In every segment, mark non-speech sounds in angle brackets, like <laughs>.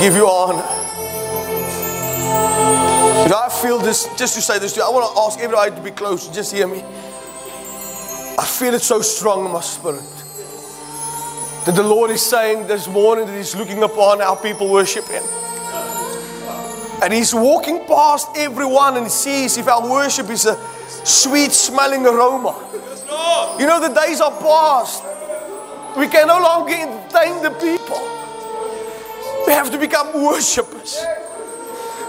Give you honor. You know, I feel this, just to say this to you, I want to ask everybody to be close. Just hear me. I feel it so strong in my spirit. That the Lord is saying this morning that He's looking upon how people worship Him. And He's walking past everyone and sees if our worship is a sweet smelling aroma. You know, the days are past. We can no longer entertain the people. We have to become worshippers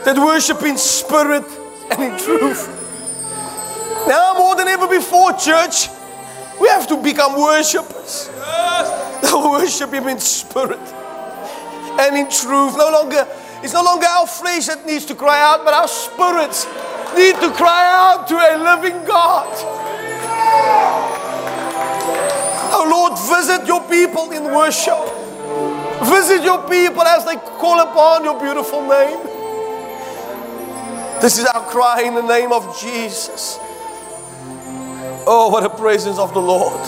that worship in spirit and in truth. Now, more than ever before, church, we have to become worshippers. That worship Him in spirit and in truth. No longer, it's no longer our flesh that needs to cry out, but our spirits need to cry out to a living God. Oh Lord, visit your people in worship. Visit your people as they call upon your beautiful name. This is our cry in the name of Jesus. Oh, what a presence of the Lord.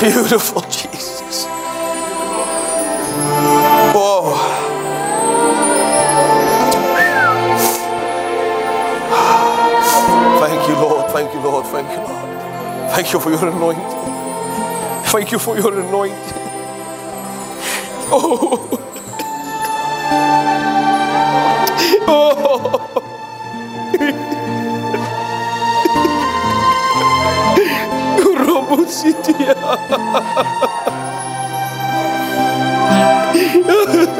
Beautiful Jesus. Oh. Thank you, Lord. Thank you, Lord. Thank you, Lord. Thank you for your anointing. Thank you for your anointing. Oh. Oh. Robusitia. Dios,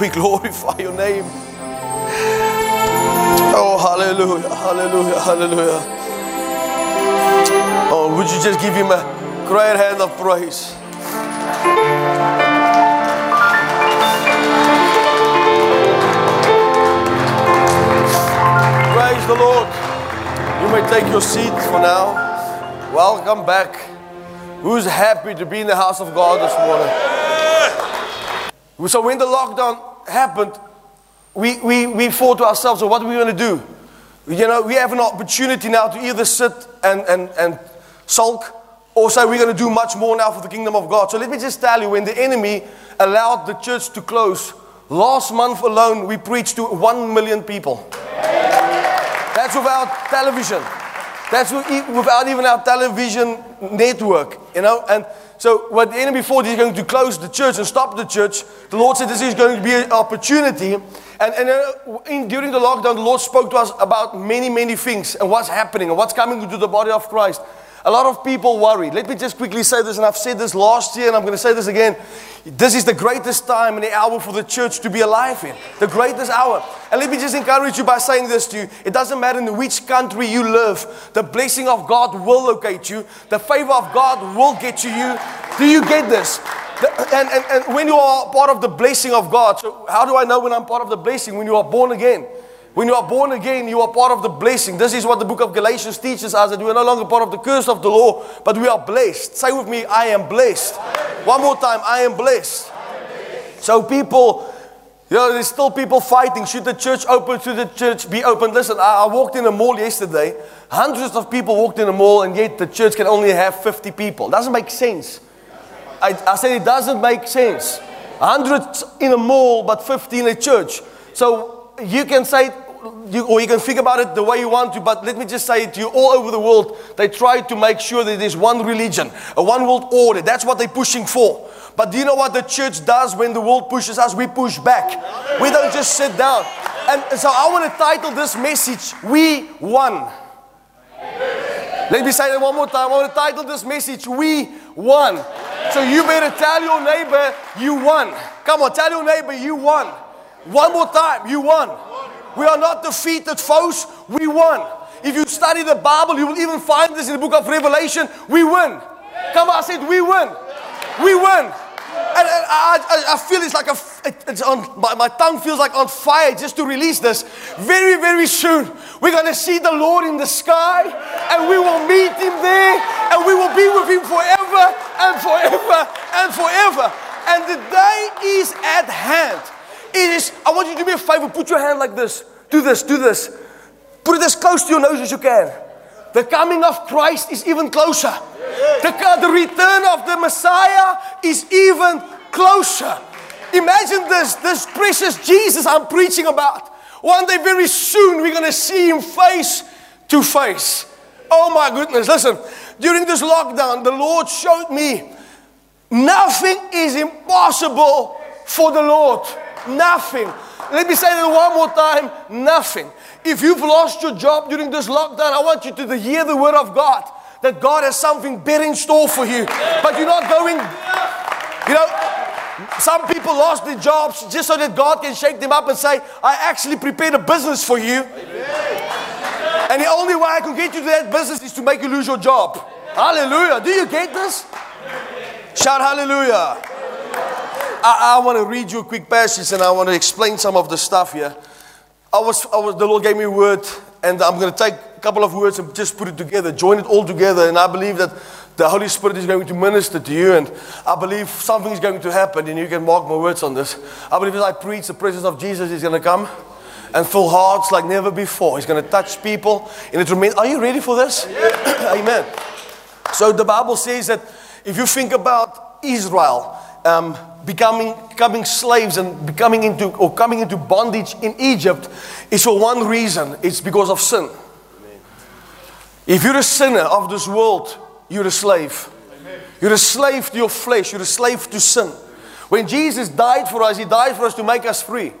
We glorify your name. Oh, hallelujah, hallelujah, hallelujah. Oh, would you just give him a great hand of praise? Praise the Lord. You may take your seat for now. Welcome back. Who's happy to be in the house of God this morning? So when the lockdown happened, we, we, we thought to ourselves, so what are we going to do? You know, we have an opportunity now to either sit and, and, and sulk or say we're going to do much more now for the kingdom of God. So let me just tell you, when the enemy allowed the church to close, last month alone we preached to one million people. That's without television. That's without even our television network, you know. And so, what the enemy thought he's going to close the church and stop the church, the Lord said this is going to be an opportunity. And, and uh, in, during the lockdown, the Lord spoke to us about many, many things and what's happening and what's coming into the body of Christ. A lot of people worry. Let me just quickly say this, and I've said this last year, and I'm going to say this again. This is the greatest time and the hour for the church to be alive in. The greatest hour. And let me just encourage you by saying this to you. It doesn't matter in which country you live, the blessing of God will locate you, the favor of God will get to you. Do you get this? The- and, and, and when you are part of the blessing of God, so how do I know when I'm part of the blessing? When you are born again. When you are born again, you are part of the blessing. This is what the book of Galatians teaches us that we are no longer part of the curse of the law, but we are blessed. Say with me, I am blessed. One more time, I am blessed. So, people, You know, there's still people fighting. Should the church open? Should the church be open? Listen, I, I walked in a mall yesterday. Hundreds of people walked in a mall, and yet the church can only have 50 people. Doesn't make sense. I, I said it doesn't make sense. Hundreds in a mall, but 50 in a church. So you can say, you, or you can think about it the way you want to, but let me just say it to you all over the world, they try to make sure that there's one religion, a one world order. That's what they're pushing for. But do you know what the church does when the world pushes us? We push back. We don't just sit down. And so I want to title this message, We Won. Let me say that one more time. I want to title this message, We Won. So you better tell your neighbor, You won. Come on, tell your neighbor, You won. One more time, You won. We are not defeated foes, we won. If you study the Bible, you will even find this in the book of Revelation. We win. Come on, I said, We win. We win. And, and I, I, feel it's like a, it's on, my, my tongue feels like on fire just to release this. Very, very soon, we're going to see the Lord in the sky and we will meet him there and we will be with him forever and forever and forever. And the day is at hand. It is, I want you to do me a favor, put your hand like this. Do this, do this. Put it as close to your nose as you can. The coming of Christ is even closer. The, the return of the Messiah is even closer. Imagine this, this precious Jesus I'm preaching about. One day, very soon, we're going to see him face to face. Oh my goodness, listen. During this lockdown, the Lord showed me nothing is impossible for the Lord. Nothing. Let me say that one more time nothing. If you've lost your job during this lockdown, I want you to hear the word of God that God has something better in store for you. But you're not going, you know, some people lost their jobs just so that God can shake them up and say, I actually prepared a business for you. And the only way I can get you to that business is to make you lose your job. Hallelujah. Do you get this? Shout hallelujah. I, I want to read you a quick passage and I want to explain some of the stuff here. I was, I was, the Lord gave me a word, and I'm going to take a couple of words and just put it together, join it all together. And I believe that the Holy Spirit is going to minister to you, and I believe something is going to happen, and you can mark my words on this. I believe as I preach, the presence of Jesus is going to come and fill hearts like never before. He's going to touch people in a tremendous. Are you ready for this? <coughs> Amen. So the Bible says that if you think about Israel, um, becoming, becoming slaves and becoming into or coming into bondage in Egypt is for one reason it's because of sin. Amen. If you're a sinner of this world, you're a slave. Amen. You're a slave to your flesh, you're a slave to sin. When Jesus died for us, He died for us to make us free.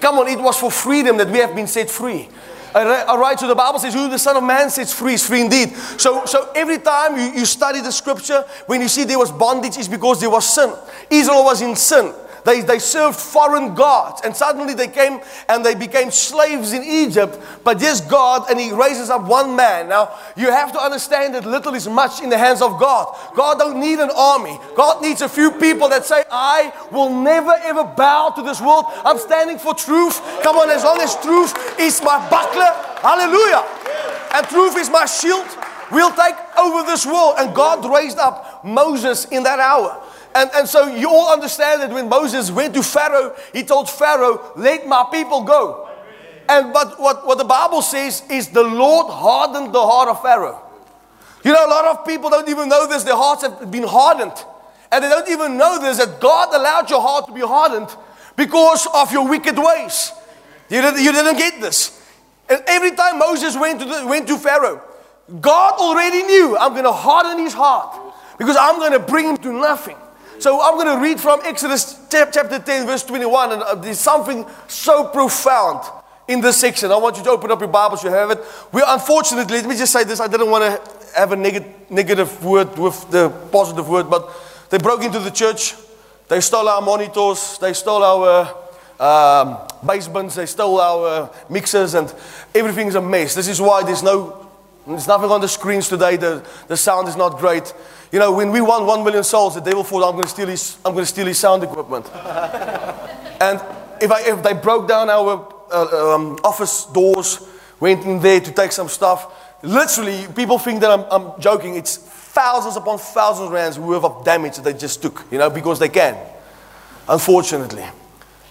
Come on, it was for freedom that we have been set free. All right, so the Bible says, Who the Son of Man sets free is free indeed. So, so every time you, you study the scripture, when you see there was bondage, it's because there was sin. Israel was in sin. They, they served foreign gods. And suddenly they came and they became slaves in Egypt. But yes, God, and He raises up one man. Now, you have to understand that little is much in the hands of God. God don't need an army. God needs a few people that say, I will never ever bow to this world. I'm standing for truth. Come on, as long as truth is my buckler. Hallelujah. And truth is my shield. We'll take over this world. And God raised up Moses in that hour. And, and so you all understand that when Moses went to Pharaoh, he told Pharaoh, Let my people go. And but what, what the Bible says is the Lord hardened the heart of Pharaoh. You know, a lot of people don't even know this, their hearts have been hardened. And they don't even know this that God allowed your heart to be hardened because of your wicked ways. You didn't, you didn't get this. And every time Moses went to, the, went to Pharaoh, God already knew I'm going to harden his heart because I'm going to bring him to nothing. So I'm going to read from Exodus chapter 10, verse 21, and uh, there's something so profound in this section. I want you to open up your Bibles, you have it. We unfortunately, let me just say this, I didn't want to have a neg- negative word with the positive word, but they broke into the church, they stole our monitors, they stole our um, basements, they stole our mixers, and everything's a mess. This is why there's no there's nothing on the screens today. The, the sound is not great. You know, when we won one million souls, the devil thought I'm going to steal his, I'm going to steal his sound equipment. <laughs> and if, I, if they broke down our uh, um, office doors, went in there to take some stuff, literally, people think that I'm, I'm joking. It's thousands upon thousands of rands worth of damage that they just took, you know, because they can. Unfortunately.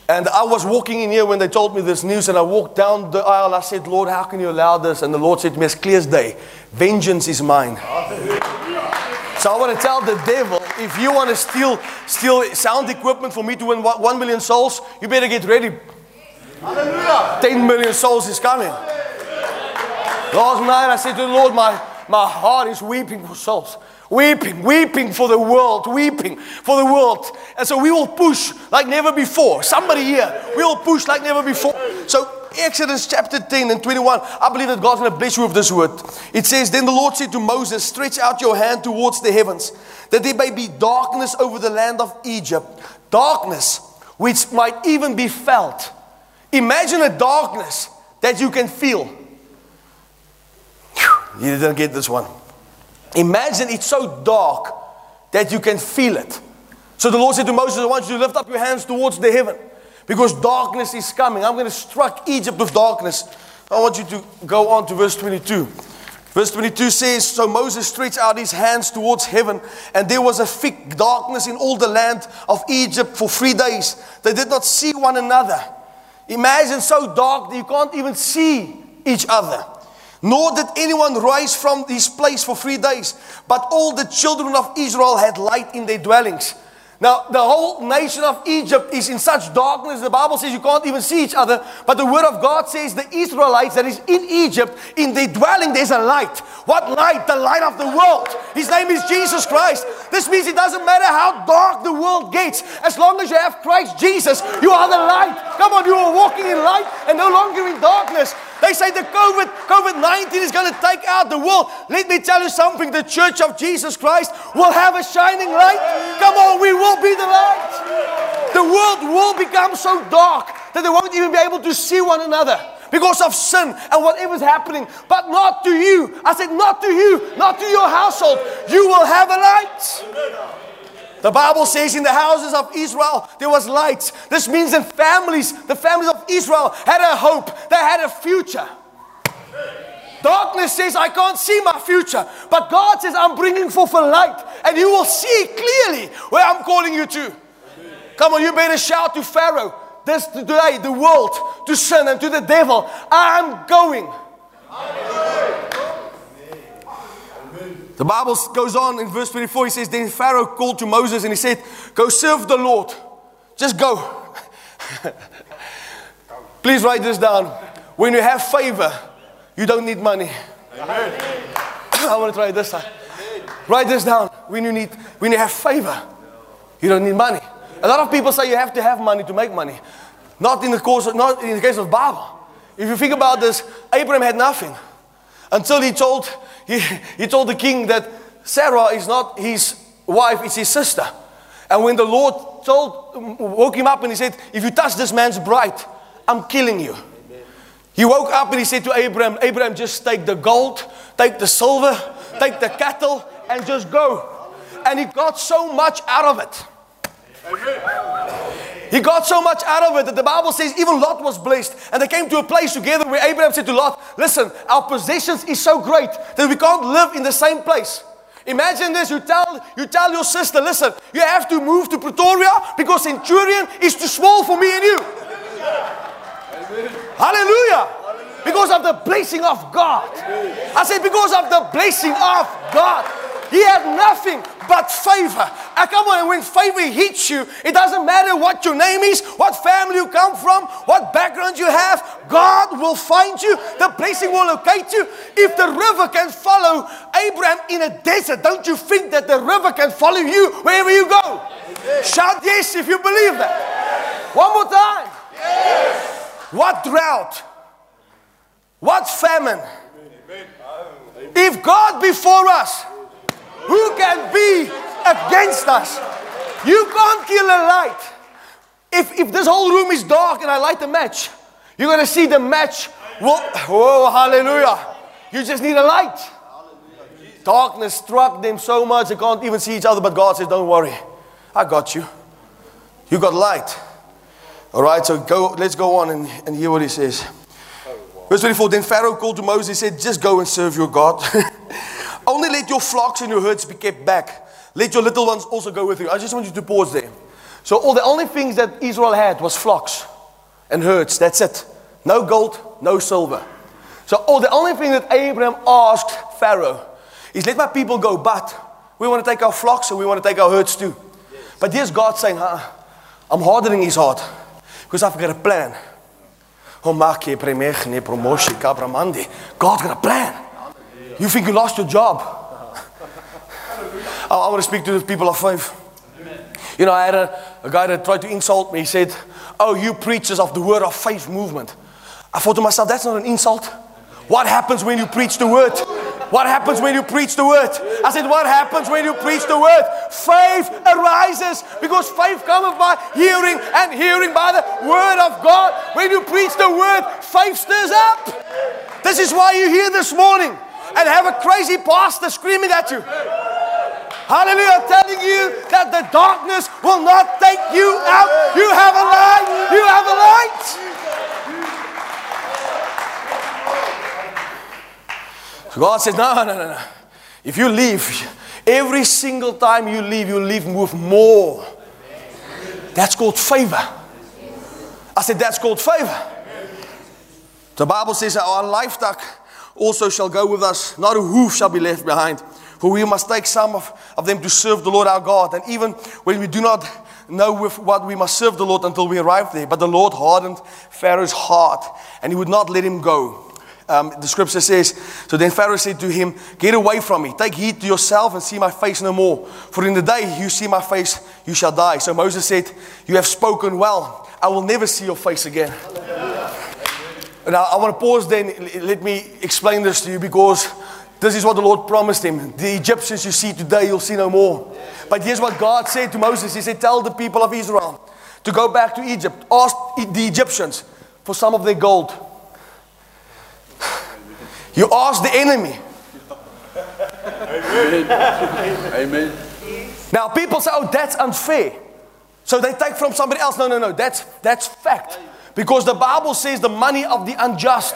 And I was walking in here when they told me this news, and I walked down the aisle. I said, Lord, how can you allow this? And the Lord said to me, as clear as day, vengeance is mine. So I want to tell the devil, if you want to steal, steal sound equipment for me to win one one million souls, you better get ready. Hallelujah. 10 million souls is coming. Last night I said to the Lord, my, my heart is weeping for souls. Weeping, weeping for the world, weeping for the world. And so we will push like never before. Somebody here, we will push like never before. So Exodus chapter 10 and 21, I believe that God's going to bless you with this word. It says, Then the Lord said to Moses, Stretch out your hand towards the heavens, that there may be darkness over the land of Egypt. Darkness which might even be felt. Imagine a darkness that you can feel. You didn't get this one. Imagine it's so dark that you can feel it. So the Lord said to Moses, I want you to lift up your hands towards the heaven because darkness is coming. I'm going to strike Egypt with darkness. I want you to go on to verse 22. Verse 22 says, So Moses stretched out his hands towards heaven, and there was a thick darkness in all the land of Egypt for three days. They did not see one another. Imagine so dark that you can't even see each other. Nor did anyone rise from this place for three days, but all the children of Israel had light in their dwellings. Now, the whole nation of Egypt is in such darkness, the Bible says you can't even see each other. But the Word of God says the Israelites that is in Egypt, in their dwelling, there's a light. What light? The light of the world. His name is Jesus Christ. This means it doesn't matter how dark the world gets, as long as you have Christ Jesus, you are the light. Come on, you are walking in light and no longer in darkness. They say the COVID, COVID-19 is going to take out the world. Let me tell you something. The church of Jesus Christ will have a shining light. Come on, we will be the light. The world will become so dark that they won't even be able to see one another because of sin and whatever's happening. But not to you. I said, not to you, not to your household. You will have a light. The Bible says in the houses of Israel there was light. This means in families, the families Israel had a hope, they had a future. Darkness says, I can't see my future. But God says, I'm bringing forth a light, and you will see clearly where I'm calling you to. Come on, you better shout to Pharaoh this today, the world, to sin and to the devil. I'm going. The Bible goes on in verse 24. He says, Then Pharaoh called to Moses and he said, Go serve the Lord. Just go. <laughs> Please write this down. When you have favor, you don't need money. I want to try this side. Write this down. When you need, when you have favor, you don't need money. A lot of people say you have to have money to make money. Not in the course, of, not in the case of Bible. If you think about this, Abraham had nothing until he told he, he told the king that Sarah is not his wife, it's his sister. And when the Lord told, woke him up and he said, If you touch this man's bride, I'm killing you. He woke up and he said to Abraham, Abraham, just take the gold, take the silver, take the cattle, and just go. And he got so much out of it. He got so much out of it that the Bible says even Lot was blessed. And they came to a place together where Abraham said to Lot, Listen, our possessions is so great that we can't live in the same place. Imagine this, you tell, you tell your sister, listen, you have to move to Pretoria because Centurion is too small for me and you. Hallelujah. Because of the blessing of God. I said, because of the blessing of God. He had nothing but favor. I come on, when favor hits you, it doesn't matter what your name is, what family you come from, what background you have, God will find you. The blessing will locate you. If the river can follow Abraham in a desert, don't you think that the river can follow you wherever you go? Shout yes if you believe that. One more time. Yes. What drought? What famine? If God before us, who can be against us? You can't kill a light. If, if this whole room is dark and I light a match, you're going to see the match. Will, oh, hallelujah. You just need a light. Darkness struck them so much they can't even see each other, but God says, Don't worry. I got you. You got light. All right, so go, let's go on and, and hear what he says. Verse 24 Then Pharaoh called to Moses, and said, Just go and serve your God. <laughs> Only let your flocks and your herds be kept back. Let your little ones also go with you. I just want you to pause there. So all the only things that Israel had was flocks and herds. That's it. No gold, no silver. So all the only thing that Abraham asked Pharaoh is let my people go, but we want to take our flocks and we want to take our herds too. But here's God saying, huh, I'm hardening his heart because I've got a plan. Oh, God got a plan. You think you lost your job? I, I want to speak to the people of faith. You know, I had a, a guy that tried to insult me. He said, Oh, you preachers of the word of faith movement. I thought to myself, that's not an insult. What happens when you preach the word? What happens when you preach the word? I said, What happens when you preach the word? Faith arises because faith cometh by hearing and hearing by the word of God. When you preach the word, faith stirs up. This is why you're here this morning and have a crazy pastor screaming at you. Hallelujah. I'm telling you that the darkness will not take you out. You have a light. You have a light. God says, no, no, no, no. If you leave, every single time you leave, you leave with more. That's called favor. I said, that's called favor. The Bible says that our lifetime also shall go with us, not a hoof shall be left behind. For we must take some of, of them to serve the Lord our God. And even when we do not know with what we must serve the Lord until we arrive there. But the Lord hardened Pharaoh's heart, and he would not let him go. Um, the scripture says, So then Pharaoh said to him, Get away from me, take heed to yourself and see my face no more. For in the day you see my face, you shall die. So Moses said, You have spoken well. I will never see your face again. Now, I want to pause then. Let me explain this to you because this is what the Lord promised him. The Egyptians you see today, you'll see no more. But here's what God said to Moses He said, Tell the people of Israel to go back to Egypt. Ask the Egyptians for some of their gold. You ask the enemy. Amen. Amen. Now, people say, Oh, that's unfair. So they take from somebody else. No, no, no. That's, that's fact. Because the Bible says the money of the unjust.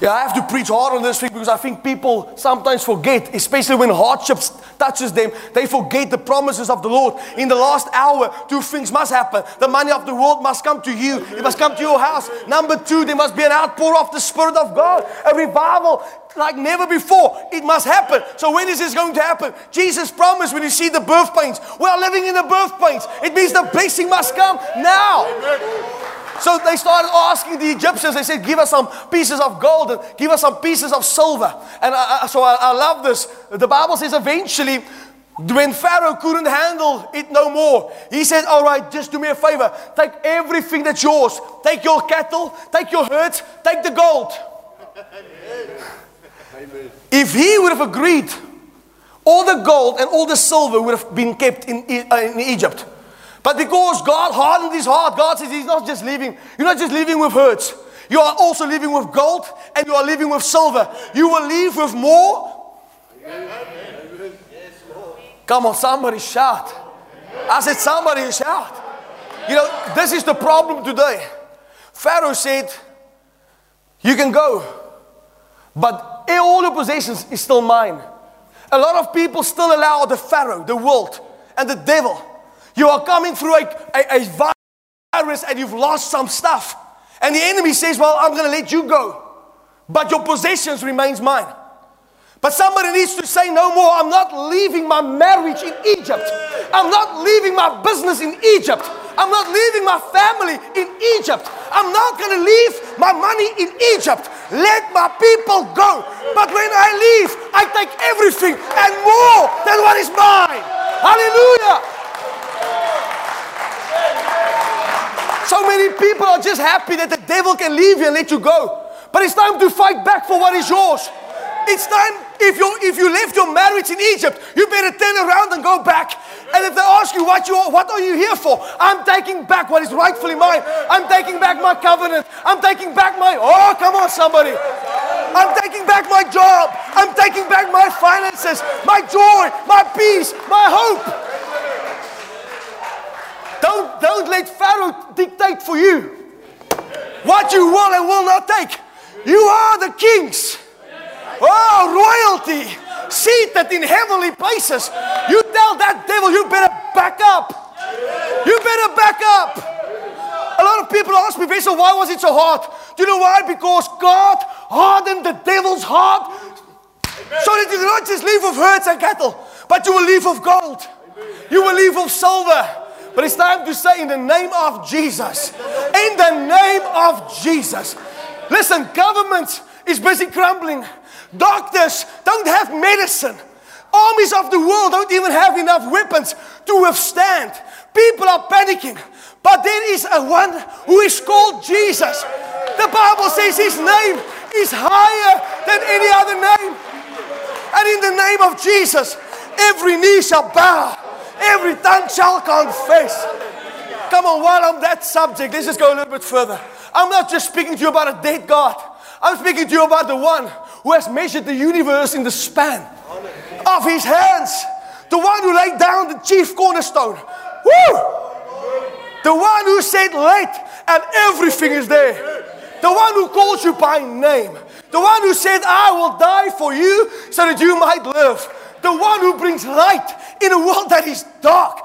Yeah, I have to preach hard on this thing because I think people sometimes forget, especially when hardships touches them, they forget the promises of the Lord. In the last hour, two things must happen. The money of the world must come to you. It must come to your house. Number two, there must be an outpour of the Spirit of God. A revival like never before. It must happen. So when is this going to happen? Jesus promised when you see the birth pains. We are living in the birth pains. It means the blessing must come now. So they started asking the Egyptians, they said, Give us some pieces of gold and give us some pieces of silver. And I, I, so I, I love this. The Bible says eventually, when Pharaoh couldn't handle it no more, he said, All right, just do me a favor. Take everything that's yours. Take your cattle, take your herds, take the gold. Amen. If he would have agreed, all the gold and all the silver would have been kept in, in uh, Egypt. But because God hardened his heart, God says he's not just living, you're not just living with hurts. You are also living with gold and you are living with silver. You will leave with more. Come on, somebody shout. I said, somebody shout. You know, this is the problem today. Pharaoh said, You can go, but all your possessions is still mine. A lot of people still allow the Pharaoh, the world, and the devil you are coming through a, a, a virus and you've lost some stuff. And the enemy says, Well, I'm going to let you go. But your possessions remains mine. But somebody needs to say no more. I'm not leaving my marriage in Egypt. I'm not leaving my business in Egypt. I'm not leaving my family in Egypt. I'm not going to leave my money in Egypt. Let my people go. But when I leave, I take everything and more than what is mine. Hallelujah. So many people are just happy that the devil can leave you and let you go. But it's time to fight back for what is yours. It's time, if you if you left your marriage in Egypt, you better turn around and go back. And if they ask you what you are, what are you here for? I'm taking back what is rightfully mine. I'm taking back my covenant. I'm taking back my oh come on somebody. I'm taking back my job. I'm taking back my finances, my joy, my peace, my hope. Don't, don't let Pharaoh dictate for you what you will and will not take. You are the kings. Oh, royalty. seated in heavenly places. You tell that devil, you better back up. You better back up. A lot of people ask me, Vessel, why was it so hard? Do you know why? Because God hardened the devil's heart so that you do not just leave of herds and cattle, but you will leave of gold. You will leave of silver. But it's time to say, in the name of Jesus, in the name of Jesus. Listen, government is busy crumbling. Doctors don't have medicine. Armies of the world don't even have enough weapons to withstand. People are panicking. But there is a one who is called Jesus. The Bible says his name is higher than any other name. And in the name of Jesus, every knee shall bow, tongue shall confess. Come on, while I'm that subject, let's just go a little bit further. I'm not just speaking to you about a dead God, I'm speaking to you about the one who has measured the universe in the span of his hands, the one who laid down the chief cornerstone. Woo! The one who said, Let, and everything is there. The one who calls you by name. The one who said, I will die for you so that you might live. The one who brings light in a world that is dark.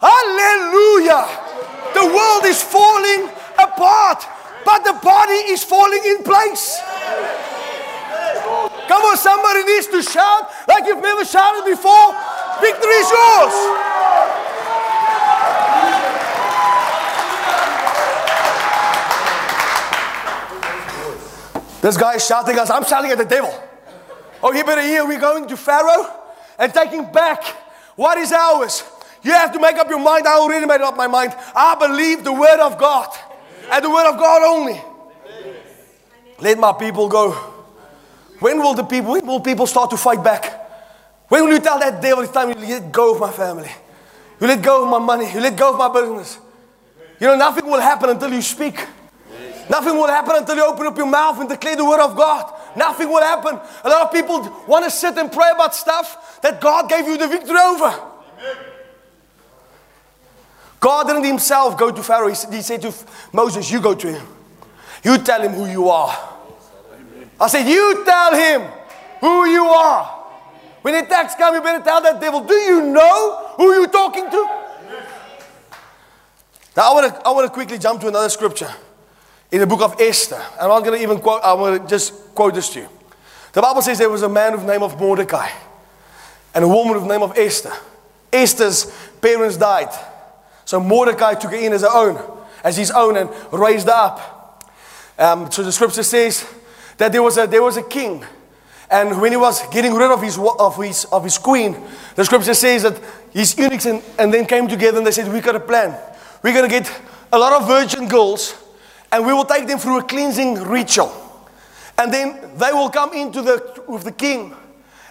Hallelujah. The world is falling apart, but the body is falling in place. Come on, somebody needs to shout like you've never shouted before. Victory is yours. This guy is shouting us, I'm shouting at the devil. Oh, you better hear, we're going to Pharaoh and taking back what is ours. You have to make up your mind. I already made up my mind. I believe the word of God and the word of God only. Let my people go. When will the people, when will people start to fight back? When will you tell that devil it's time you let go of my family? You let go of my money. You let go of my business. You know, nothing will happen until you speak. Nothing will happen until you open up your mouth and declare the word of God. Nothing will happen. A lot of people want to sit and pray about stuff that God gave you the victory over. God didn't himself go to Pharaoh. He said, to Moses, You go to him. You tell him who you are. I said, You tell him who you are. When the attacks come, you better tell that devil, Do you know who you're talking to? Now, I want to I want to quickly jump to another scripture in the book of Esther. And I'm not going to even quote, I'm going to just quote this to you. The Bible says there was a man with the name of Mordecai and a woman with the name of Esther. Esther's parents died. So Mordecai took her in as her own, as his own, and raised her up. Um, so the scripture says that there was a, there was a king. And when he was getting rid of his, of, his, of his queen, the scripture says that his eunuchs and, and then came together and they said, We got a plan. We're going to get a lot of virgin girls and we will take them through a cleansing ritual. And then they will come into the with the king.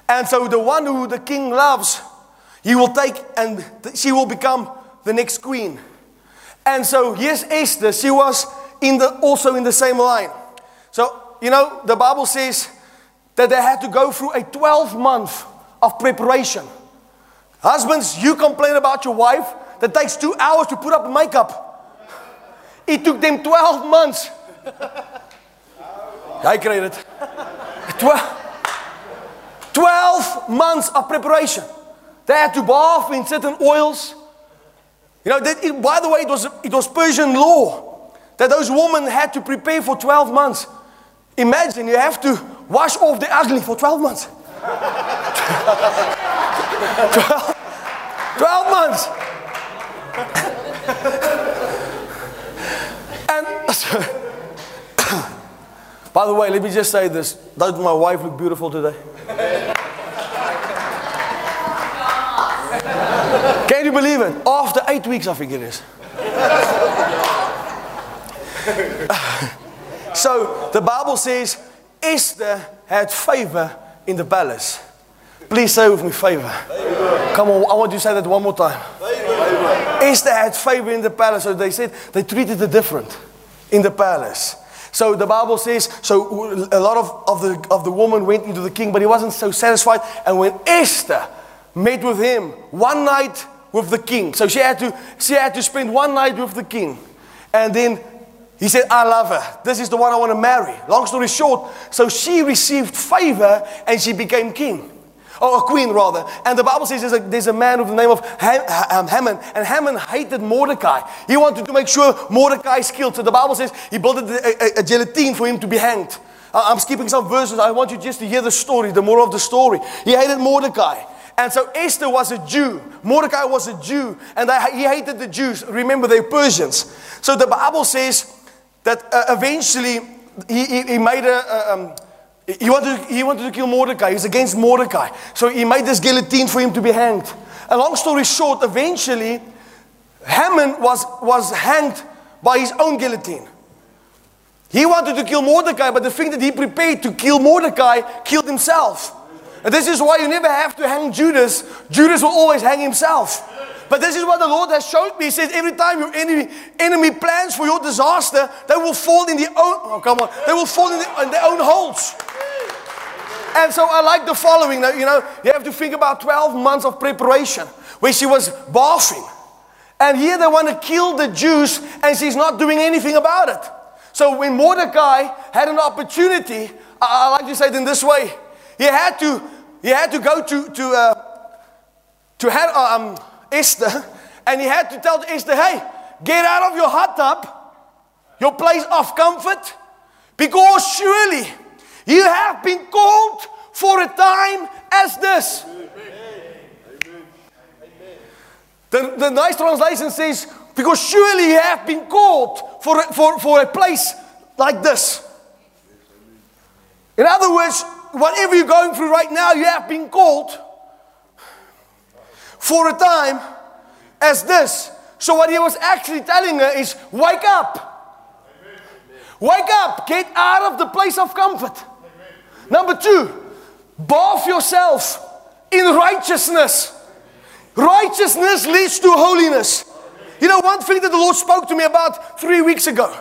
And so the one who the king loves, he will take and she will become the next queen. And so yes, Esther, she was in the also in the same line. So, you know, the Bible says that they had to go through a 12 month of preparation. Husbands, you complain about your wife that takes two hours to put up makeup. It took them 12 months. Hy created dit. 12, 12 months of preparation. They had to bath in certain oils. You know, it, by the way, it was, it was Persian law that those women had to prepare for 12 months. Imagine you have to wash off the ugly for 12 months. <laughs> 12, 12 months. <coughs> by the way, let me just say this. Does my wife look beautiful today? Can you believe it? After eight weeks, I think it is. <coughs> so the Bible says Esther had favor in the palace. Please say with me favor. favor. Come on, I want you to say that one more time. Favor. Esther had favor in the palace. So they said they treated her different in the palace. So the Bible says, so a lot of, of, the, of the woman went into the king, but he wasn't so satisfied. And when Esther met with him one night with the king, so she had to, she had to spend one night with the king. And then he said, I love her. This is the one I want to marry. Long story short, so she received favor and she became king. Or a queen rather. And the Bible says there's a, there's a man with the name of Ham, um, Haman, and Haman hated Mordecai. He wanted to make sure Mordecai is killed. So the Bible says he built a, a, a for him to be hanged. I'm skipping some verses. I want you just to hear the story, the moral of the story. He hated Mordecai. And so Esther was a Jew. Mordecai was a Jew. And he hated the Jews. Remember, they're Persians. So the Bible says that uh, eventually he, he, he, made a. a um, he wanted, he wanted to kill Mordecai. He was against Mordecai. So he made this guillotine for him to be hanged. A long story short, eventually, Haman was, was hanged by his own guillotine. He wanted to kill Mordecai, but the thing that he prepared to kill Mordecai killed himself. This is why you never have to hang Judas. Judas will always hang himself. But this is what the Lord has showed me. He says every time your enemy, enemy plans for your disaster, they will fall in their own, oh come on, they will fall in, the, in their own holes. And so I like the following. Now, you know, you have to think about 12 months of preparation where she was bathing. And here they want to kill the Jews and she's not doing anything about it. So when Mordecai had an opportunity, I, I like to say it in this way, he had to, he had to go to, to, uh, to have, uh, um, Esther and he had to tell Esther, hey, get out of your hot tub, your place of comfort, because surely you have been called for a time as this. The, the nice translation says, because surely you have been called for, for, for a place like this. In other words, whatever you're going through right now, you have been called for a time as this. So, what he was actually telling her is, wake up. Wake up. Get out of the place of comfort. Number two, bath yourself in righteousness. Righteousness leads to holiness. You know, one thing that the Lord spoke to me about three weeks ago,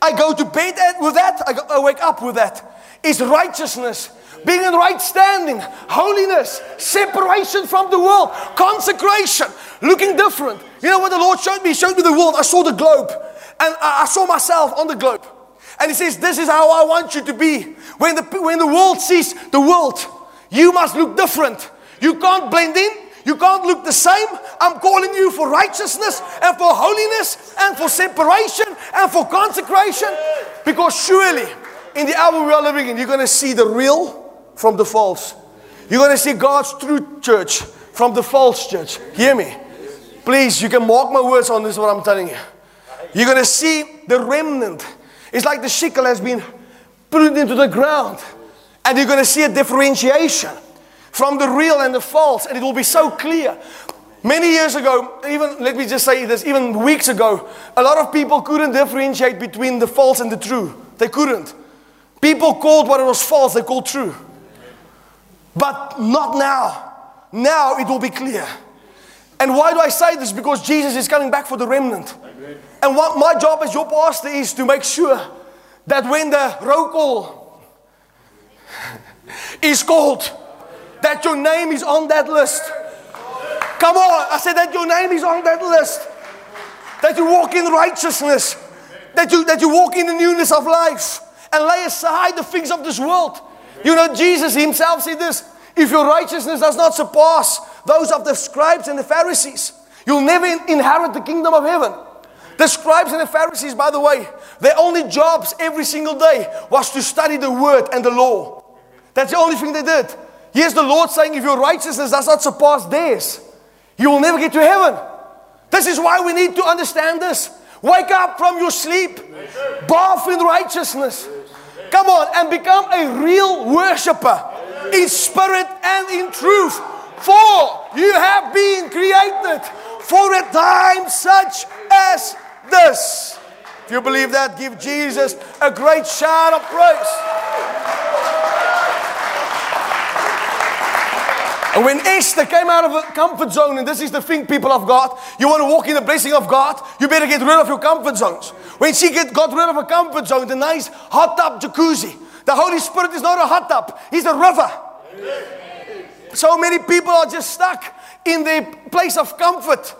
I go to bed with that, I, go, I wake up with that, is righteousness. Being in right standing, holiness, separation from the world, consecration, looking different. You know what the Lord showed me? He showed me the world. I saw the globe, and I saw myself on the globe. And He says, This is how I want you to be. When the, when the world sees the world, you must look different. You can't blend in, you can't look the same. I'm calling you for righteousness and for holiness and for separation and for consecration. Because surely, in the hour we are living in, you're going to see the real from the false. You're going to see God's true church from the false church. Hear me. Please, you can mark my words on this, what I'm telling you. You're going to see the remnant. It's like the shekel has been put into the ground. And you're going to see a differentiation from the real and the false, and it will be so clear. Many years ago, even let me just say this, even weeks ago, a lot of people couldn't differentiate between the false and the true. They couldn't. People called what was false, they called true. But not now. Now it will be clear. And why do I say this? Because Jesus is coming back for the remnant. And what my job as your pastor is to make sure that when the roll call is called, that your name is on that list. Come on, I said that your name is on that list. That you walk in righteousness. That you, that you walk in the newness of life and lay aside the things of this world. You know, Jesus himself said this if your righteousness does not surpass those of the scribes and the Pharisees, you'll never inherit the kingdom of heaven. The scribes and the Pharisees, by the way, their only jobs every single day was to study the word and the law. That's the only thing they did. Here's the Lord saying, if your righteousness does not surpass theirs, you will never get to heaven. This is why we need to understand this. Wake up from your sleep, bath in righteousness. Come on and become a real worshiper in spirit and in truth. For you have been created for a time such as this. If you believe that, give Jesus a great shout of praise. And when Esther came out of a comfort zone, and this is the thing, people of God, you want to walk in the blessing of God, you better get rid of your comfort zones. When she get, got rid of a comfort zone, the nice hot tub jacuzzi, the Holy Spirit is not a hot tub, He's a river. So many people are just stuck in their place of comfort.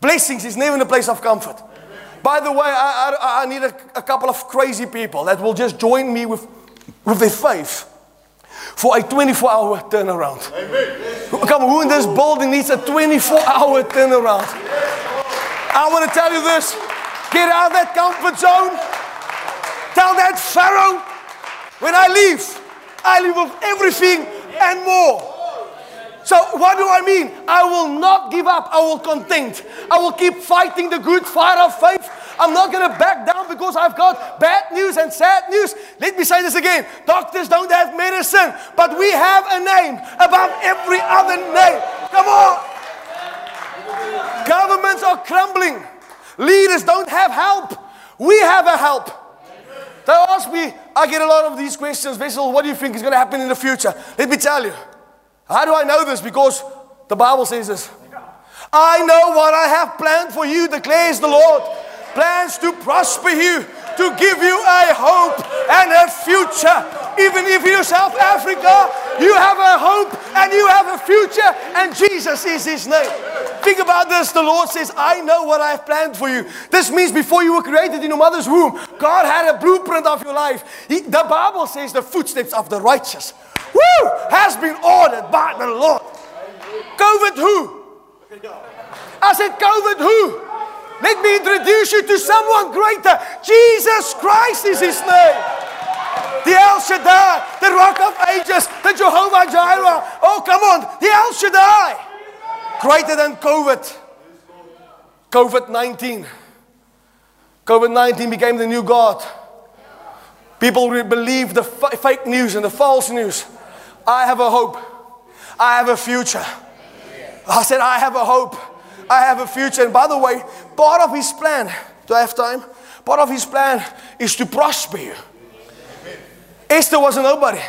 Blessings is never in a place of comfort. By the way, I, I, I need a, a couple of crazy people that will just join me with, with their faith. For a 24 hour turnaround. Come on, who in this building needs a 24 hour turnaround? I want to tell you this get out of that comfort zone. Tell that Pharaoh, when I leave, I leave with everything and more. So, what do I mean? I will not give up. I will contend. I will keep fighting the good fight of faith. I'm not going to back down because I've got bad news and sad news. Let me say this again doctors don't have medicine, but we have a name above every other name. Come on. Governments are crumbling, leaders don't have help. We have a help. They ask me, I get a lot of these questions. Wessel, what do you think is going to happen in the future? Let me tell you. How do I know this? Because the Bible says this. I know what I have planned for you, declares the Lord. Plans to prosper you, to give you a hope and a future. Even if you're South Africa, you have a hope and you have a future, and Jesus is his name. Think about this. The Lord says, I know what I have planned for you. This means before you were created in your mother's womb, God had a blueprint of your life. He, the Bible says the footsteps of the righteous woo, has been ordered by the Lord. COVID who? I said, COVID who? Let me introduce you to someone greater. Jesus Christ is his name. The El Shaddai, the Rock of Ages, the Jehovah Jireh. Oh, come on, the El Shaddai. Greater than COVID. COVID 19. COVID 19 became the new God. People believe the f- fake news and the false news. I have a hope. I have a future. I said, I have a hope. I have a future. And by the way, part of his plan, do I have time? Part of his plan is to prosper you. Esther was a nobody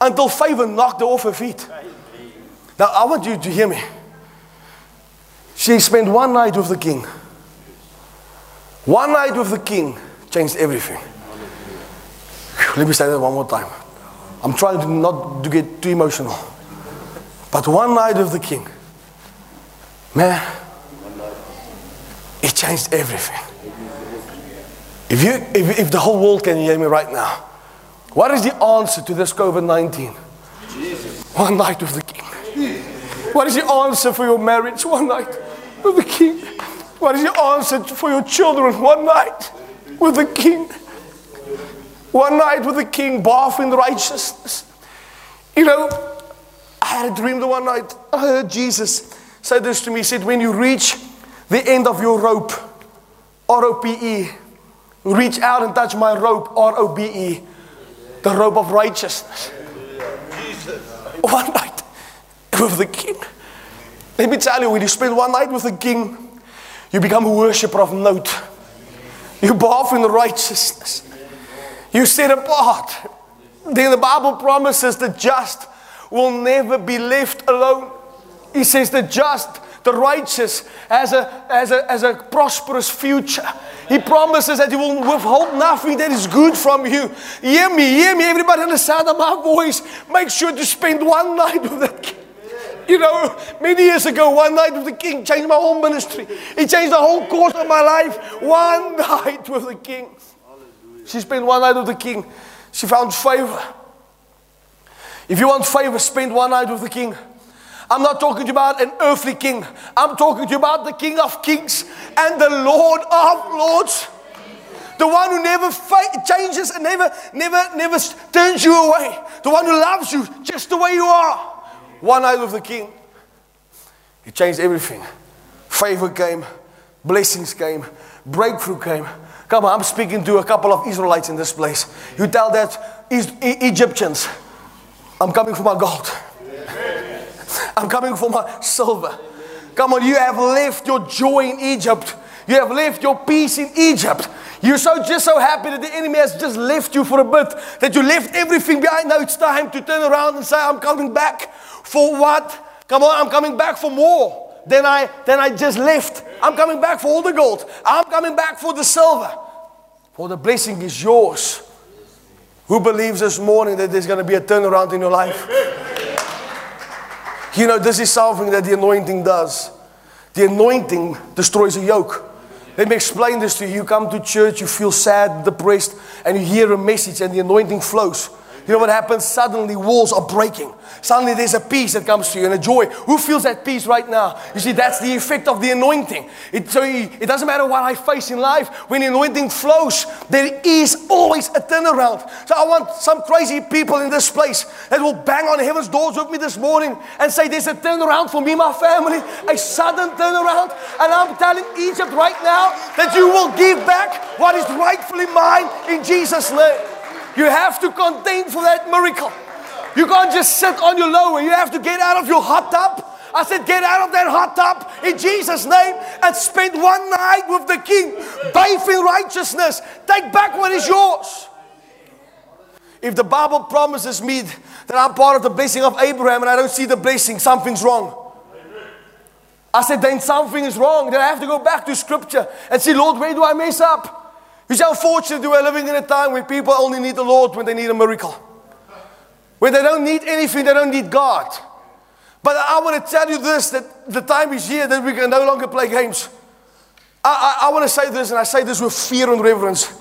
until favor knocked her off her feet. Now, I want you to hear me. She spent one night with the king. One night with the king changed everything. Let me say that one more time. I'm trying to not to get too emotional. But one night with the king, man, it changed everything. If, you, if, if the whole world can hear me right now, what is the answer to this COVID 19? One night with the king. What is the answer for your marriage? One night with the king. What is the answer for your children? One night with the king. One night with the king, bath in righteousness. You know, I had a dream the one night. I heard Jesus say this to me. He said, When you reach the end of your rope, R O P E, reach out and touch my rope, R O B E, the rope of righteousness. One night with the king. Let me tell you, when you spend one night with the king, you become a worshiper of note. You bath in righteousness. You set apart. Then the Bible promises the just will never be left alone. He says the just, the righteous, has a, has a, has a prosperous future. He promises that He will withhold nothing that is good from you. Hear me, hear me, everybody on the sound of my voice. Make sure to spend one night with that king. You know, many years ago, one night with the king changed my whole ministry. It changed the whole course of my life. One <laughs> night with the king. She spent one night with the king. She found favor. If you want favor, spend one night with the king. I'm not talking to you about an earthly king. I'm talking to you about the king of kings and the lord of lords. The one who never changes and never, never, never turns you away. The one who loves you just the way you are. One night with the king. He changed everything. Favor came, blessings came, breakthrough came. Come on, I'm speaking to a couple of Israelites in this place. You tell that E- Egyptians, I'm coming for my gold. <laughs> I'm coming for my silver. Come on, you have left your joy in Egypt. You have left your peace in Egypt. You're so just so happy that the enemy has just left you for a bit, that you left everything behind. Now it's time to turn around and say, I'm coming back for what? Come on, I'm coming back for more than I than I just left. I'm coming back for all the gold. I'm coming back for the silver. For the blessing is yours. Who believes this morning that there's going to be a turnaround in your life? You know, this is something that the anointing does. The anointing destroys a yoke. Let me explain this to you. You come to church, you feel sad, depressed, and you hear a message, and the anointing flows. You know what happens? Suddenly walls are breaking. Suddenly there's a peace that comes to you and a joy. Who feels that peace right now? You see, that's the effect of the anointing. It, so it doesn't matter what I face in life, when the anointing flows, there is always a turnaround. So I want some crazy people in this place that will bang on heaven's doors with me this morning and say, There's a turnaround for me, my family, a sudden turnaround. And I'm telling Egypt right now that you will give back what is rightfully mine in Jesus' name. You have to contend for that miracle. You can't just sit on your lower. You have to get out of your hot tub. I said, get out of that hot tub in Jesus' name and spend one night with the King. Bathe in righteousness. Take back what is yours. If the Bible promises me that I'm part of the blessing of Abraham and I don't see the blessing, something's wrong. I said, then something is wrong. Then I have to go back to scripture and see, Lord, where do I mess up? See how fortunate we are living in a time where people only need the Lord when they need a miracle. When they don't need anything, they don't need God. But I want to tell you this that the time is here that we can no longer play games. I, I, I want to say this, and I say this with fear and reverence.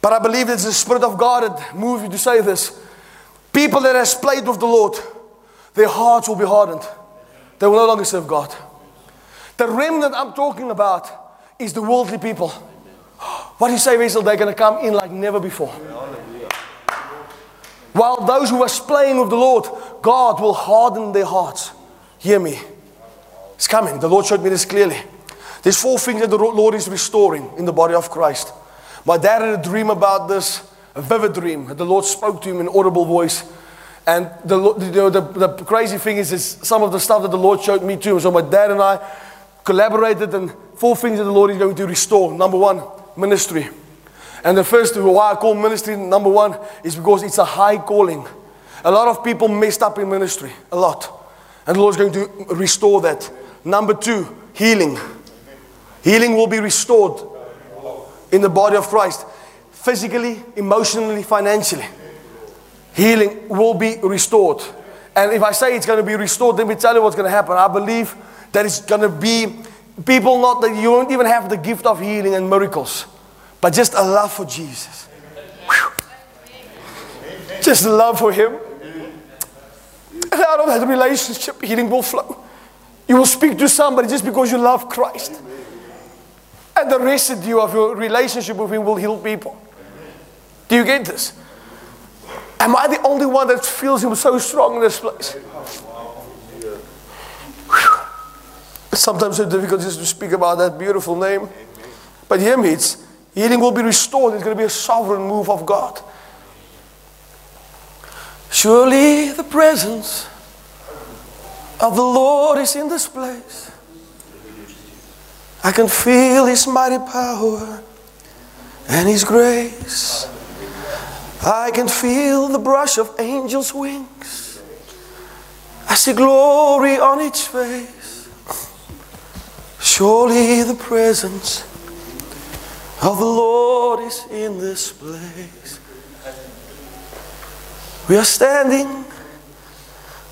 But I believe it's the Spirit of God that moves me to say this. People that has played with the Lord, their hearts will be hardened. They will no longer serve God. The remnant I'm talking about is the worldly people. What do you say, Wessel? They're going to come in like never before. While those who are playing with the Lord, God will harden their hearts. Hear me. It's coming. The Lord showed me this clearly. There's four things that the Lord is restoring in the body of Christ. My dad had a dream about this, a vivid dream. The Lord spoke to him in audible voice. And the, you know, the, the crazy thing is, is some of the stuff that the Lord showed me too. So my dad and I collaborated, and four things that the Lord is going to restore. Number one, ministry. And the first why I call ministry number one is because it's a high calling. A lot of people messed up in ministry, a lot. And the Lord is going to restore that. Number two, healing. Healing will be restored in the body of Christ, physically, emotionally, financially. Healing will be restored. And if I say it's going to be restored, let me tell you what's going to happen. I believe that it's going to be people not that you won't even have the gift of healing and miracles but just a love for Jesus. Whew. Just love for Him. And out of that relationship, healing will flow. You will speak to somebody just because you love Christ. And the residue of your relationship with Him will heal people. Do you get this? Am I the only one that feels Him so strong in this place? Whew. Sometimes it's difficult just to speak about that beautiful name. But hear me, it's Healing will be restored. It's going to be a sovereign move of God. Surely the presence of the Lord is in this place. I can feel His mighty power and His grace. I can feel the brush of angels' wings. I see glory on each face. Surely the presence of the Lord is in this place. We are standing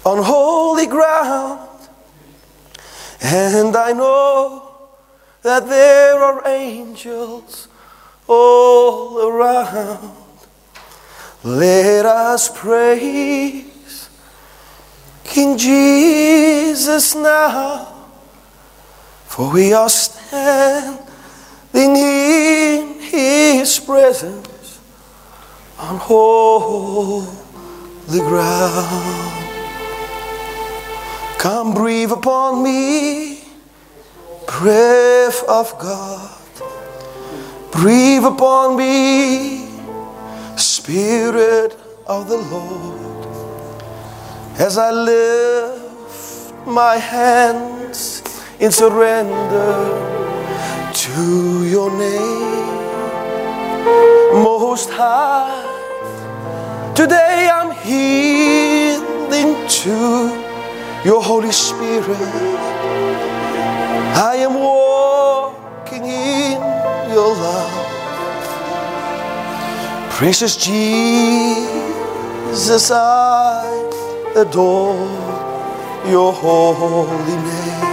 on holy ground, and I know that there are angels all around. Let us praise King Jesus now, for we are standing in His presence on holy ground. Come breathe upon me, breath of God. Breathe upon me, Spirit of the Lord, as I lift my hands in surrender to your name, Most High. Today I'm yielding to your Holy Spirit. I am walking in your love. Precious Jesus, I adore your holy name.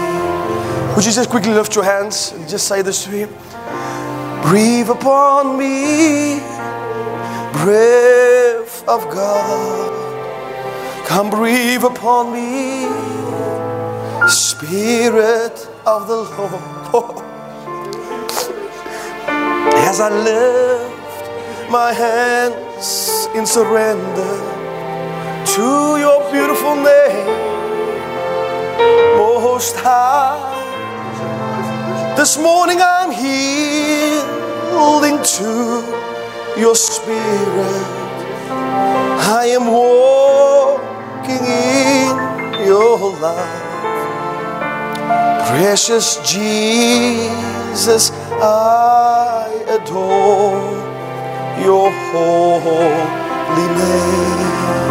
Would you just quickly lift your hands and just say this to Him? Breathe upon me, breath of God, come breathe upon me. Spirit of the Lord. <laughs> As I lift my hands in surrender to your beautiful name, Most High. This morning I'm yielding to your spirit. I am walking in your light. Precious Jesus, I adore your holy name.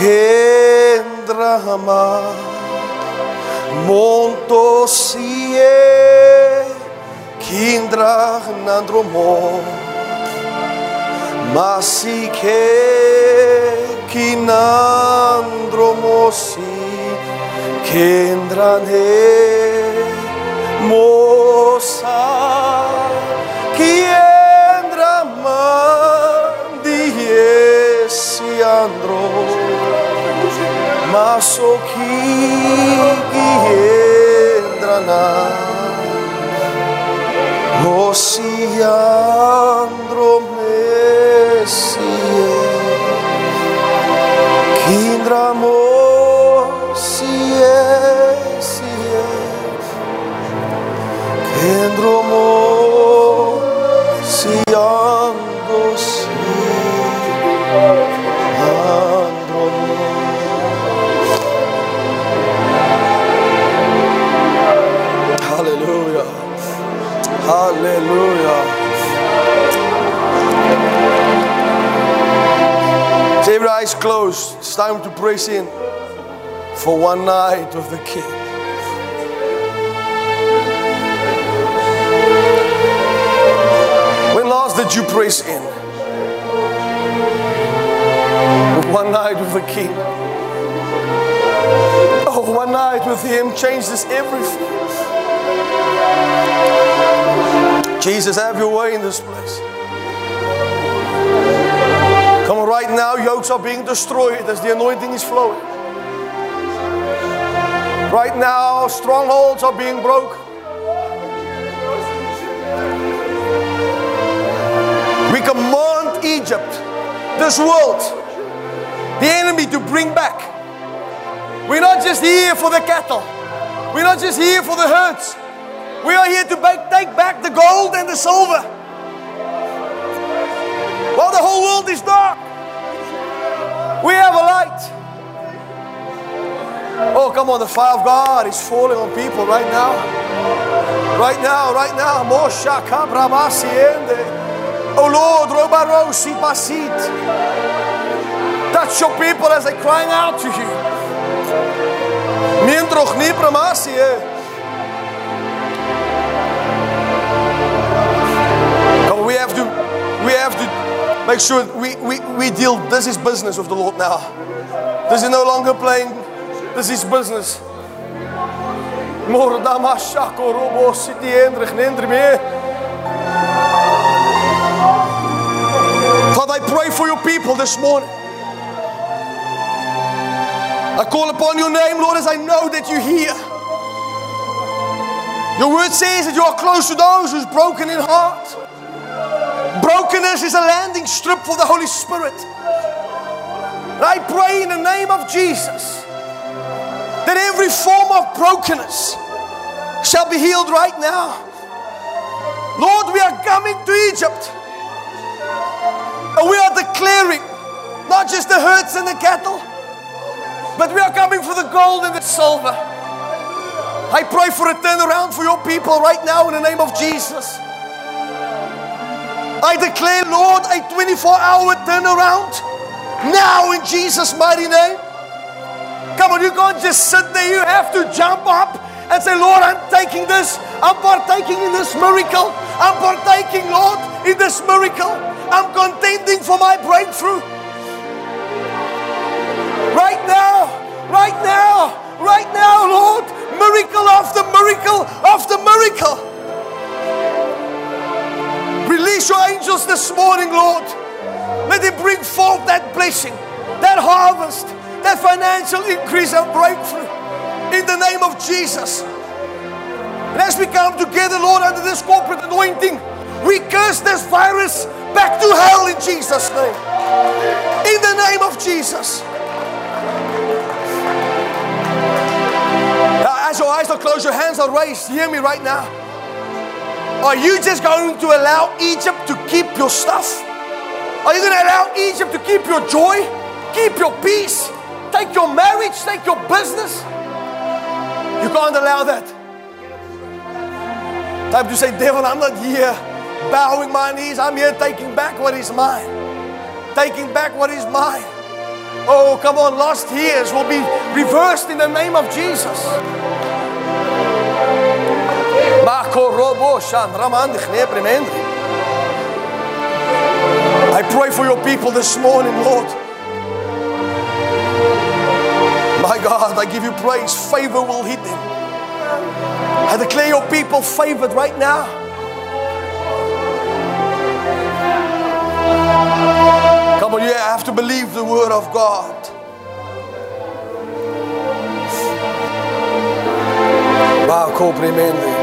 Kendrama montosie kindra nandromo masike kinandromosi kendrane mosa kiendra mandiesiandro Masokhi Yendrana Osiyah In for one night with the King. When last did you praise in? One night with the King. Oh, one night with Him changes everything. Jesus, have your way in this place. Come on, right now, yokes are being destroyed as the anointing is flowing. Right now, strongholds are being broken. We command Egypt, this world, the enemy to bring back. We're not just here for the cattle, we're not just here for the herds. We are here to take back the gold and the silver. Come on, the fire of God is falling on people right now. Right now, right now. Mosha kabramasiende. Oh Lord, robarosi. Touch your people as they're crying out to you. We have to, we have to make sure we, we, we deal. This is business of the Lord now. This is no longer playing. This is business. Mordama shako robo siti endrig nendri me. Father, I pray for your people this morning. I call upon your name, Lord, as I know that you hear. Your word says that you are close to those who's broken in heart. Brokenness is a landing strip for the Holy Spirit. And I pray in the name of Jesus that every form of brokenness shall be healed right now. Lord, we are coming to Egypt. And we are declaring not just the herds and the cattle, but we are coming for the gold and the silver. I pray for a turnaround for your people right now in the name of Jesus. I declare, Lord, a 24 hour turnaround now in Jesus' mighty name. Come on, you can't just sit there. You have to jump up and say, Lord, I'm taking this. I'm partaking in this miracle. I'm partaking, Lord, in this miracle. I'm contending for my breakthrough. Right now, right now, right now, Lord, miracle after miracle after miracle. Release your angels this morning, Lord. Let them bring forth that blessing, that harvest, that financial increase and breakthrough in the name of Jesus. And as we come together, Lord, under this corporate anointing, we curse this virus back to hell in Jesus' name. In the name of Jesus. Now, as your eyes are closed, your hands are raised. Hear me right now. Are you just going to allow Egypt to keep your stuff? Are you going to allow Egypt to keep your joy, keep your peace, take your marriage, take your business? You can't allow that. Time to say, Devil, I'm not here bowing my knees. I'm here taking back what is mine. Taking back what is mine. Oh, come on, lost years will be reversed in the name of Jesus. I pray for your people this morning, Lord. God, I give you praise. Favor will hit them. I declare your people favored right now. Come on, you have to believe the word of God.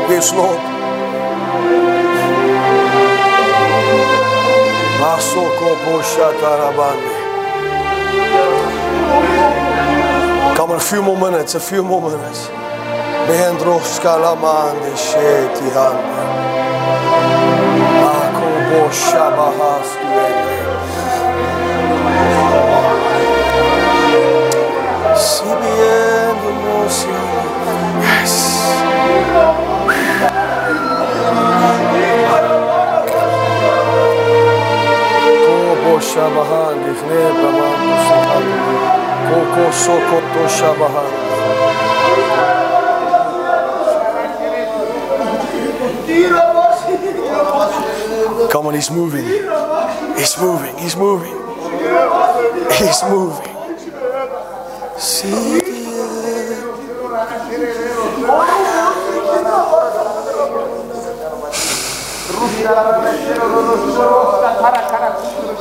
Yes, Lord. Masoko poshatarabande. Come on, a few more minutes, a few more minutes. Bendros kalamande sheti hande. Ako boshabahastu Si bien emoción. Yes. Kobo shabahan difne braman kushahan. Koko. Come on, he's moving. He's moving. He's moving. He's moving. See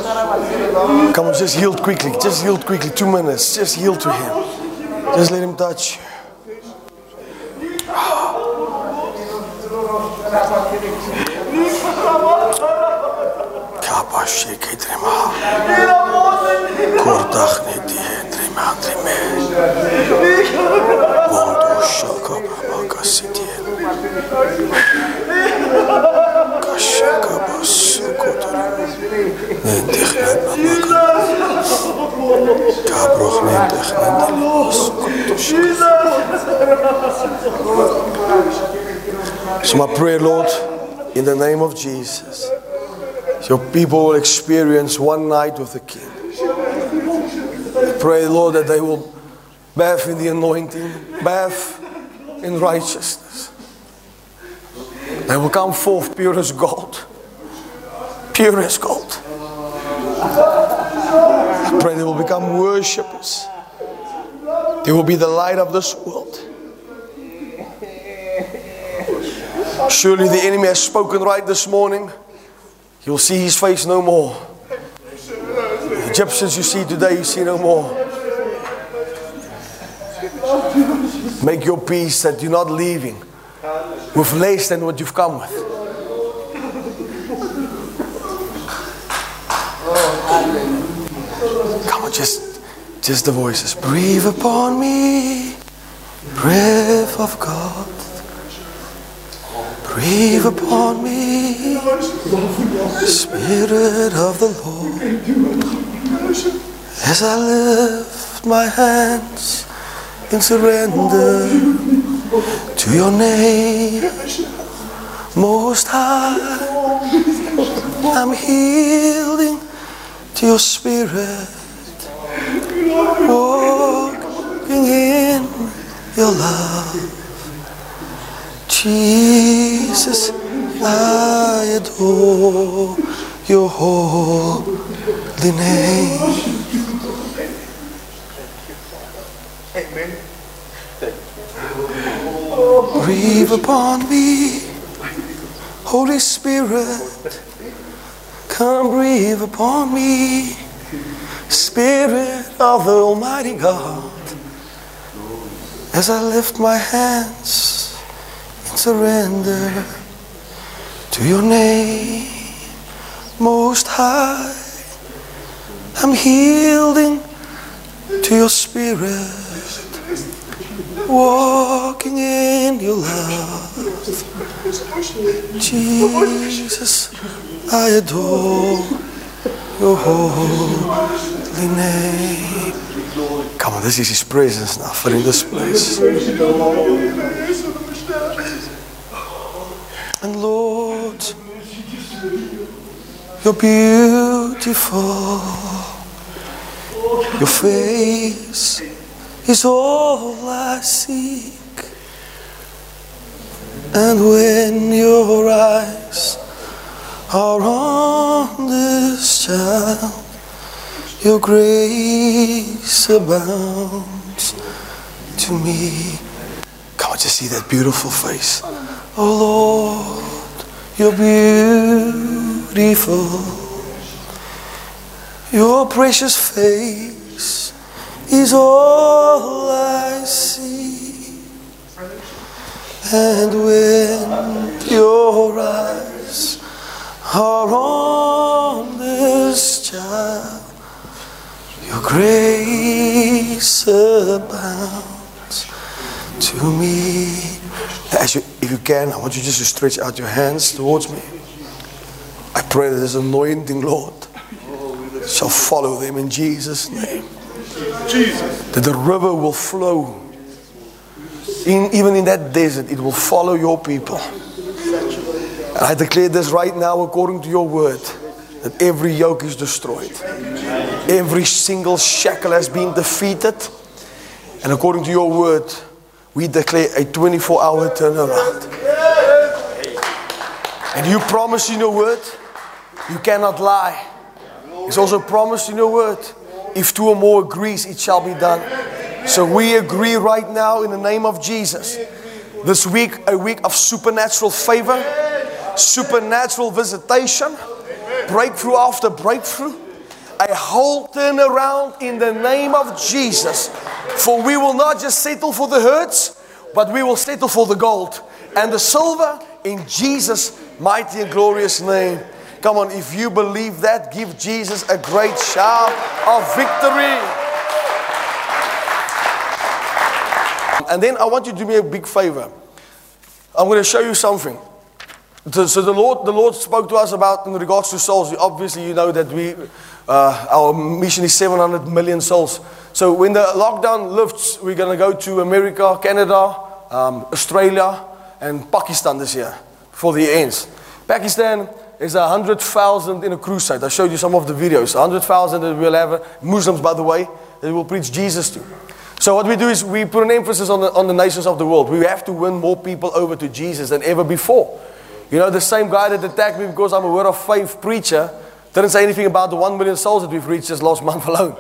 Come on, just yield quickly. Just yield quickly. Two minutes. Just yield to him. Just let him touch you. Nendechnet So my prayer, Lord, in the name of Jesus, your people will experience one night with the King. I pray, Lord, that they will bath in the anointing, bath in righteousness. They will come forth pure as gold. Pure as gold. Pray they will become worshippers. They will be the light of this world. Surely the enemy has spoken right this morning. You'll see his face no more. The Egyptians you see today, you see no more. Make your peace that you're not leaving with less than what you've come with. Oh, Come on, just, just the voices. Breathe upon me, breath of God. Breathe upon me, Spirit of the Lord. As I lift my hands in surrender to your name, Most High, I'm yielding to your Spirit, walking in your love. Jesus, I adore your holy name. Amen. Thank you. Breathe upon me, Holy Spirit. Come breathe upon me, Spirit of the Almighty God. As I lift my hands in surrender to your name, Most High, I'm yielding to your Spirit walking in your love. Jesus, I adore your name. Come on, this is His presence now, filling this place. And Lord, you're beautiful. Your face is all I seek. And when your eyes are on this child, your grace abounds to me. Come on, just see that beautiful face. Oh Lord, you're beautiful. Your precious face is all I see. And when your eyes are on this child, your grace abounds to me. As you, if you can, I want you just to stretch out your hands towards me. I pray that this anointing, Lord, shall follow them in Jesus' name. Jesus. That the river will flow. In, even in that desert, it will follow your people. And I declare this right now, according to your word, that every yoke is destroyed. Every single shackle has been defeated. And according to your word, we declare a 24 hour turnaround. And you promise in your word, you cannot lie. It's also promised in your word, if two or more agrees, it shall be done. So we agree right now in the name of Jesus. This week, a week of supernatural favor, supernatural visitation, breakthrough after breakthrough, a whole turnaround in the name of Jesus. For we will not just settle for the hurts, but we will settle for the gold and the silver in Jesus' mighty and glorious name. Come on, if you believe that, give Jesus a great shout of victory. And then I want you to do me a big favor. I'm going to show you something. So the Lord, the Lord spoke to us about in regards to souls. Obviously, you know that we, uh, our mission is 700 million souls. So when the lockdown lifts, we're going to go to America, Canada, um, Australia, and Pakistan this year for the ends. Pakistan is hundred thousand in a crusade. I showed you some of the videos. Hundred thousand that we'll have Muslims, by the way, that will preach Jesus to. So what we do is we put an emphasis on the, on the nations of the world. We have to win more people over to Jesus than ever before. You know, the same guy that attacked me because I'm a word of faith preacher didn't say anything about the one million souls that we've reached just last month <laughs> alone.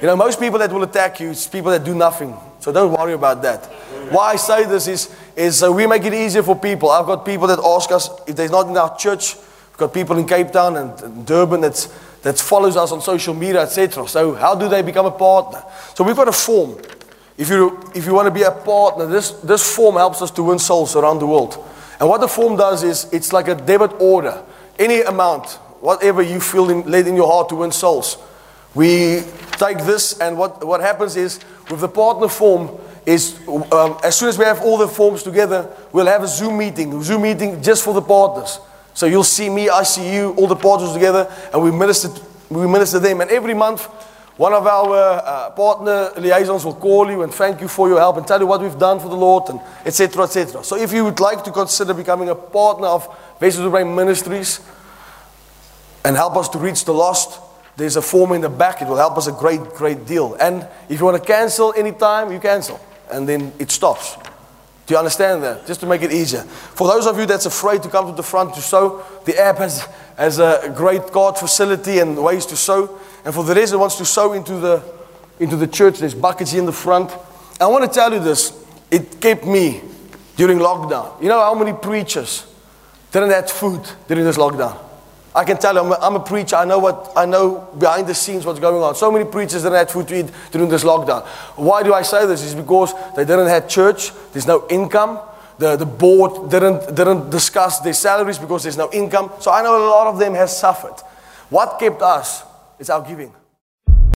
You know, most people that will attack you, it's people that do nothing. So don't worry about that. Why I say this is, is uh, we make it easier for people. I've got people that ask us if they're not in our church. We've got people in Cape Town and, and Durban that's, that follows us on social media, etc. So how do they become a partner? So we've got a form. If you, if you want to be a partner, this, this form helps us to win souls around the world. And what the form does is it's like a debit order. Any amount, whatever you feel in, led in your heart to win souls. We take this, and what, what happens is with the partner form, is um, as soon as we have all the forms together, we'll have a Zoom meeting, a Zoom meeting just for the partners. So you'll see me, I see you, all the partners together, and we minister, we minister them. And every month, one of our uh, partner liaisons will call you and thank you for your help and tell you what we've done for the Lord and etc. etc. So if you would like to consider becoming a partner of Wessel's Brain Ministries and help us to reach the lost, there's a form in the back. It will help us a great, great deal. And if you want to cancel anytime, you cancel. And then it stops. Do you understand that? Just to make it easier. For those of you that's afraid to come to the front to sow, the app has, has a great card facility and ways to sow. And for the rest that wants to sow into the, into the church, there's buckets in the front. I want to tell you this. it kept me during lockdown. You know how many preachers didn't have food during this lockdown? I can tell you, I'm a, I'm a preacher. I know what I know behind the scenes what's going on. So many preachers didn't have food to eat during this lockdown. Why do I say this? Is because they didn't have church. There's no income. The, the board didn't, didn't discuss their salaries because there's no income. So I know a lot of them has suffered. What kept us is our giving.